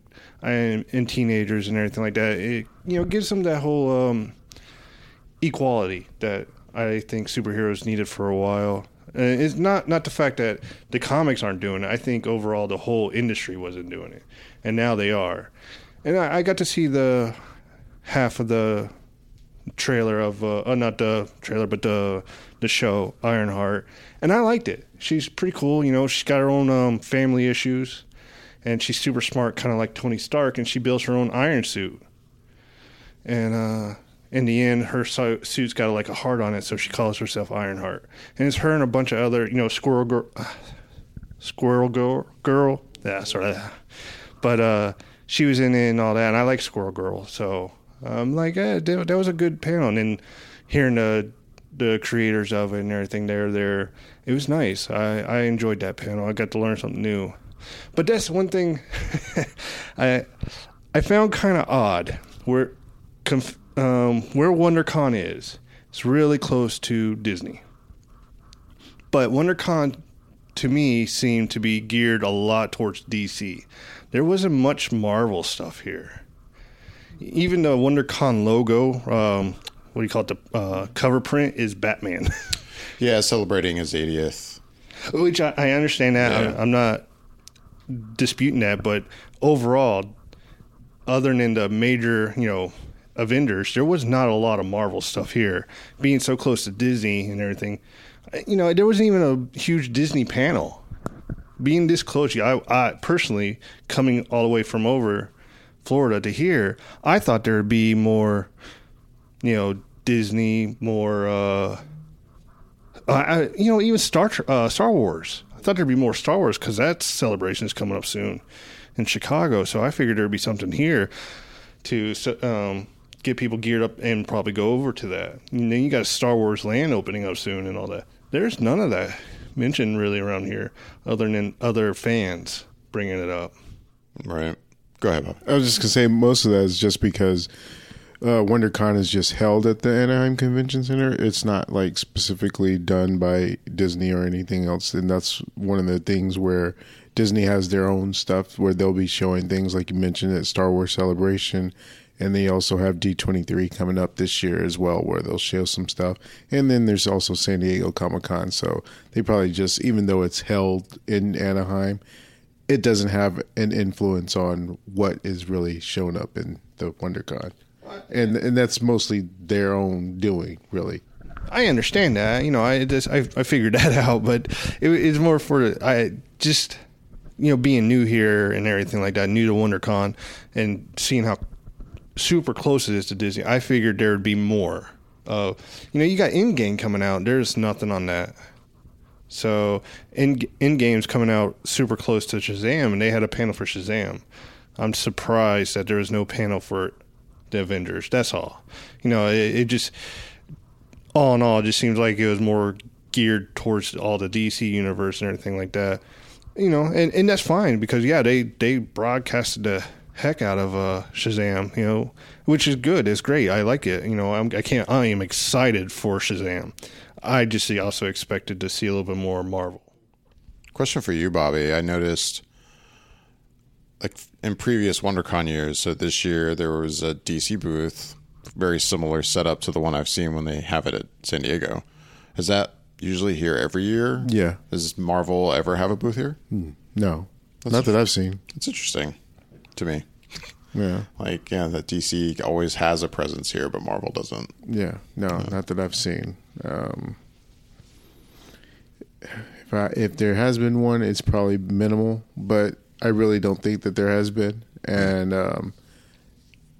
S3: and and teenagers and everything like that. It you know gives them that whole um, equality that I think superheroes needed for a while. Uh, it's not not the fact that the comics aren't doing it. I think overall the whole industry wasn't doing it, and now they are. And I, I got to see the half of the trailer of uh, uh, not the trailer, but the the show Ironheart, and I liked it. She's pretty cool. You know, she's got her own um, family issues, and she's super smart, kind of like Tony Stark, and she builds her own iron suit. And uh, in the end, her su- suit's got like a heart on it, so she calls herself Ironheart. And it's her and a bunch of other, you know, Squirrel Girl, uh, <sighs> Squirrel Girl, girl, yeah, sort of. But uh, she was in it and all that, and I like Squirrel Girl, so I'm like, eh, that, that was a good panel. And then hearing the the creators of it and everything there, there, it was nice. I I enjoyed that panel. I got to learn something new. But that's one thing <laughs> I I found kind of odd where conf- um, where WonderCon is. It's really close to Disney, but WonderCon to me seemed to be geared a lot towards DC. There wasn't much Marvel stuff here. Even the WonderCon logo, um, what do you call it? The uh, cover print is Batman, <laughs>
S1: Yeah, celebrating his 80th.
S3: which I, I understand that.
S1: Yeah.
S3: I'm, I'm not disputing that, but overall, other than the major, you know, Avengers, there was not a lot of Marvel stuff here. Being so close to Disney and everything, you know, there wasn't even a huge Disney panel. Being this close, I, I personally coming all the way from over Florida to here, I thought there would be more, you know, Disney, more, uh, uh, you know, even Star uh, Star Wars. I thought there'd be more Star Wars because that celebration is coming up soon in Chicago. So I figured there'd be something here to um, get people geared up and probably go over to that. And then you got a Star Wars land opening up soon and all that. There's none of that mentioned really around here, other than other fans bringing it up.
S1: Right. Go ahead, Bob.
S2: I was just gonna say most of that is just because uh, WonderCon is just held at the Anaheim Convention Center. It's not like specifically done by Disney or anything else, and that's one of the things where Disney has their own stuff where they'll be showing things like you mentioned at Star Wars Celebration, and they also have D twenty three coming up this year as well, where they'll show some stuff. And then there's also San Diego Comic Con, so they probably just even though it's held in Anaheim it doesn't have an influence on what is really shown up in the WonderCon, and and that's mostly their own doing, really.
S3: I understand that. You know, I just I, I figured <laughs> that out, but it, it's more for I just you know being new here and everything like that, new to WonderCon, and seeing how super close it is to Disney. I figured there would be more. Uh, you know, you got Endgame coming out. There's nothing on that. So in Endgame's coming out super close to Shazam, and they had a panel for Shazam. I'm surprised that there was no panel for the Avengers. That's all. You know, it, it just all in all, it just seems like it was more geared towards all the DC universe and everything like that. You know, and, and that's fine because yeah, they they broadcasted the heck out of uh, Shazam. You know, which is good. It's great. I like it. You know, I'm, I can't. I am excited for Shazam. I just also expected to see a little bit more Marvel.
S1: Question for you, Bobby. I noticed, like in previous WonderCon years, so this year there was a DC booth, very similar setup to the one I've seen when they have it at San Diego. Is that usually here every year?
S2: Yeah.
S1: Does Marvel ever have a booth here?
S2: No, not that I've seen.
S1: It's interesting to me.
S2: Yeah,
S1: Like, yeah, that DC always has a presence here, but Marvel doesn't.
S2: yeah, no, not that I've seen. Um, if I if there has been one, it's probably minimal, but I really don't think that there has been. And um,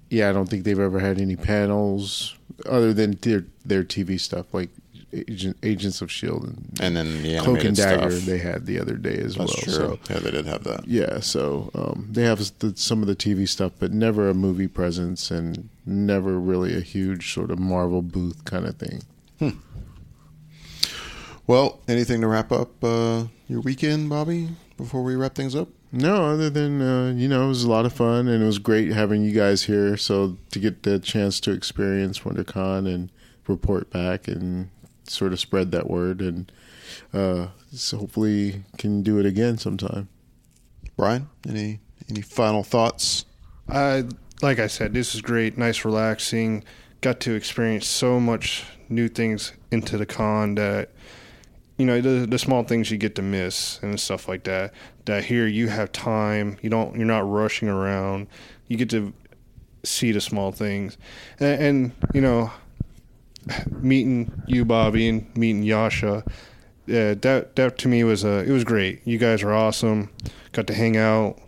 S2: yeah, I don't think they've ever had any panels other than their their TV stuff. Like Agent, Agents of Shield and,
S1: And then the
S2: Cloak and Dagger
S1: stuff.
S2: they had the other day as
S1: That's
S2: well.
S1: true.
S2: So
S1: yeah, they did have that.
S2: yeah, so um, they have the, some of the TV stuff, but never a movie presence and never really a huge sort of Marvel booth kind of thing.
S1: Well, anything to wrap up uh, your weekend, Bobby? Before we wrap things up.
S2: No, other than uh, you know, it was a lot of fun and it was great having you guys here. So to get the chance to experience WonderCon and report back and sort of spread that word, and uh, so hopefully can do it again sometime.
S1: Brian, any any final thoughts?
S3: Uh, like I said, this is great, nice, relaxing. Got to experience so much new things into the con that you know the, the small things you get to miss and stuff like that. That here you have time. You don't. You're not rushing around. You get to see the small things, and, and you know, meeting you, Bobby, and meeting Yasha. Yeah, that that to me was a it was great. You guys are awesome. Got to hang out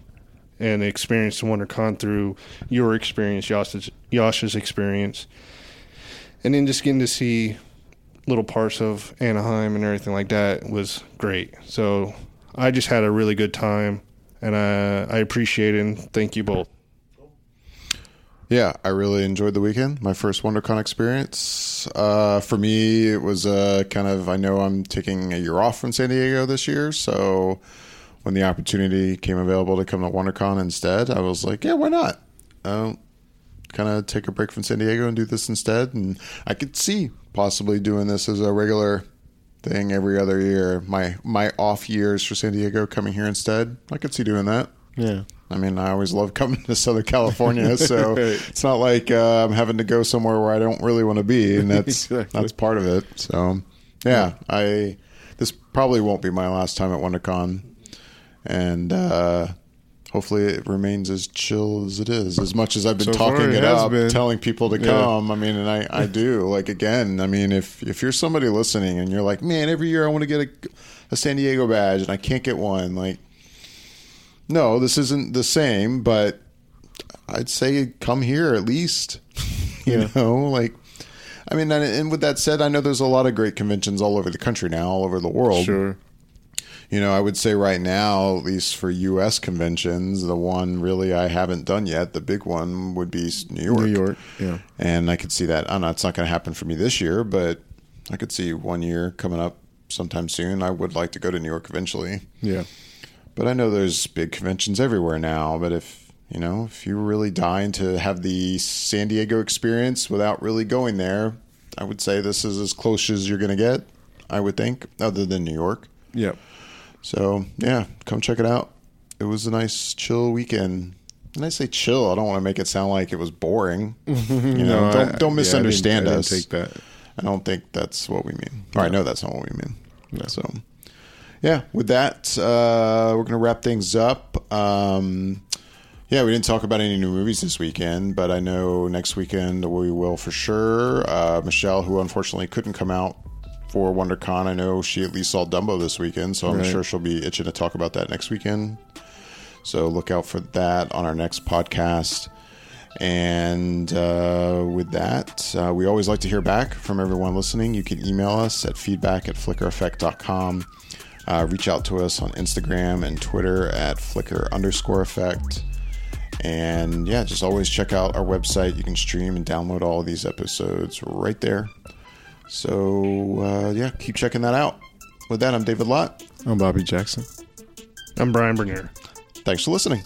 S3: and experience WonderCon through your experience, Yasha's, Yasha's experience, and then just getting to see little parts of Anaheim and everything like that was great. So I just had a really good time, and I I appreciate it. And thank you both.
S1: Yeah, I really enjoyed the weekend. My first WonderCon experience. Uh, for me, it was uh, kind of. I know I'm taking a year off from San Diego this year, so when the opportunity came available to come to WonderCon instead, I was like, yeah, why not? Um, kind of take a break from San Diego and do this instead. And I could see possibly doing this as a regular thing every other year. My my off years for San Diego coming here instead. I could see doing that.
S2: Yeah,
S1: I mean, I always love coming to Southern California, <laughs> so
S2: Right.
S1: it's not like uh, I'm having to go somewhere where I don't really want to be, and that's
S2: Exactly.
S1: that's part of it. So, yeah, I this probably won't be my last time at WonderCon, and uh, hopefully it remains as chill as it is. As much as I've been
S2: So
S1: talking
S2: it
S1: it up,
S2: been.
S1: telling people to
S2: Yeah.
S1: come. I mean, and I I do. Like again, I mean, if if you're somebody listening and you're like, man, every year I want to get a, a San Diego badge and I can't get one, like no, this isn't the same, but I'd say come here at least. <laughs> you
S2: Yeah.
S1: know, like I mean, and, and with that said, I know there's a lot of great conventions all over the country now, all over the world.
S2: sure.
S1: You know, I would say right now, at least for U.S. conventions, the one really I haven't done yet, the big one would be New York.
S2: New York, yeah.
S1: And I could see that. I don't know, it's not going to happen for me this year, but I could see one year coming up sometime soon. I would like to go to New York eventually.
S2: Yeah.
S1: But I know there's big conventions everywhere now. But if you know, if you're really dying to have the San Diego experience without really going there, I would say this is as close as you're going to get. I would think, other than New York.
S2: Yeah.
S1: So yeah, come check it out. It was a nice chill weekend. And I say chill, I don't want to make it sound like it was boring. <laughs> You know,
S2: No,
S1: don't
S2: I-
S1: don't
S2: yeah,
S1: misunderstand
S2: I didn't,
S1: us.
S2: I take that.
S1: I don't think that's what we mean. Or I know that's not what we mean.
S2: No.
S1: So, yeah, with that, uh, we're going to wrap things up. Um, yeah, we didn't talk about any new movies this weekend, but I know next weekend we will for sure. Uh, Michelle, who unfortunately couldn't come out for WonderCon, I know she at least saw Dumbo this weekend, so I'm
S2: Right.
S1: sure she'll be itching to talk about that next weekend. So look out for that on our next podcast. And uh, with that, uh, we always like to hear back from everyone listening. You can email us at feedback at flickereffect.com. Uh, reach out to us on Instagram and Twitter at flicker underscore effect. And yeah, just always check out our website. You can stream and download all of these episodes right there. So uh, yeah, keep checking that out. With that, I'm David Lott.
S2: I'm Bobby Jackson.
S3: I'm Brian Bernier.
S1: Thanks for listening.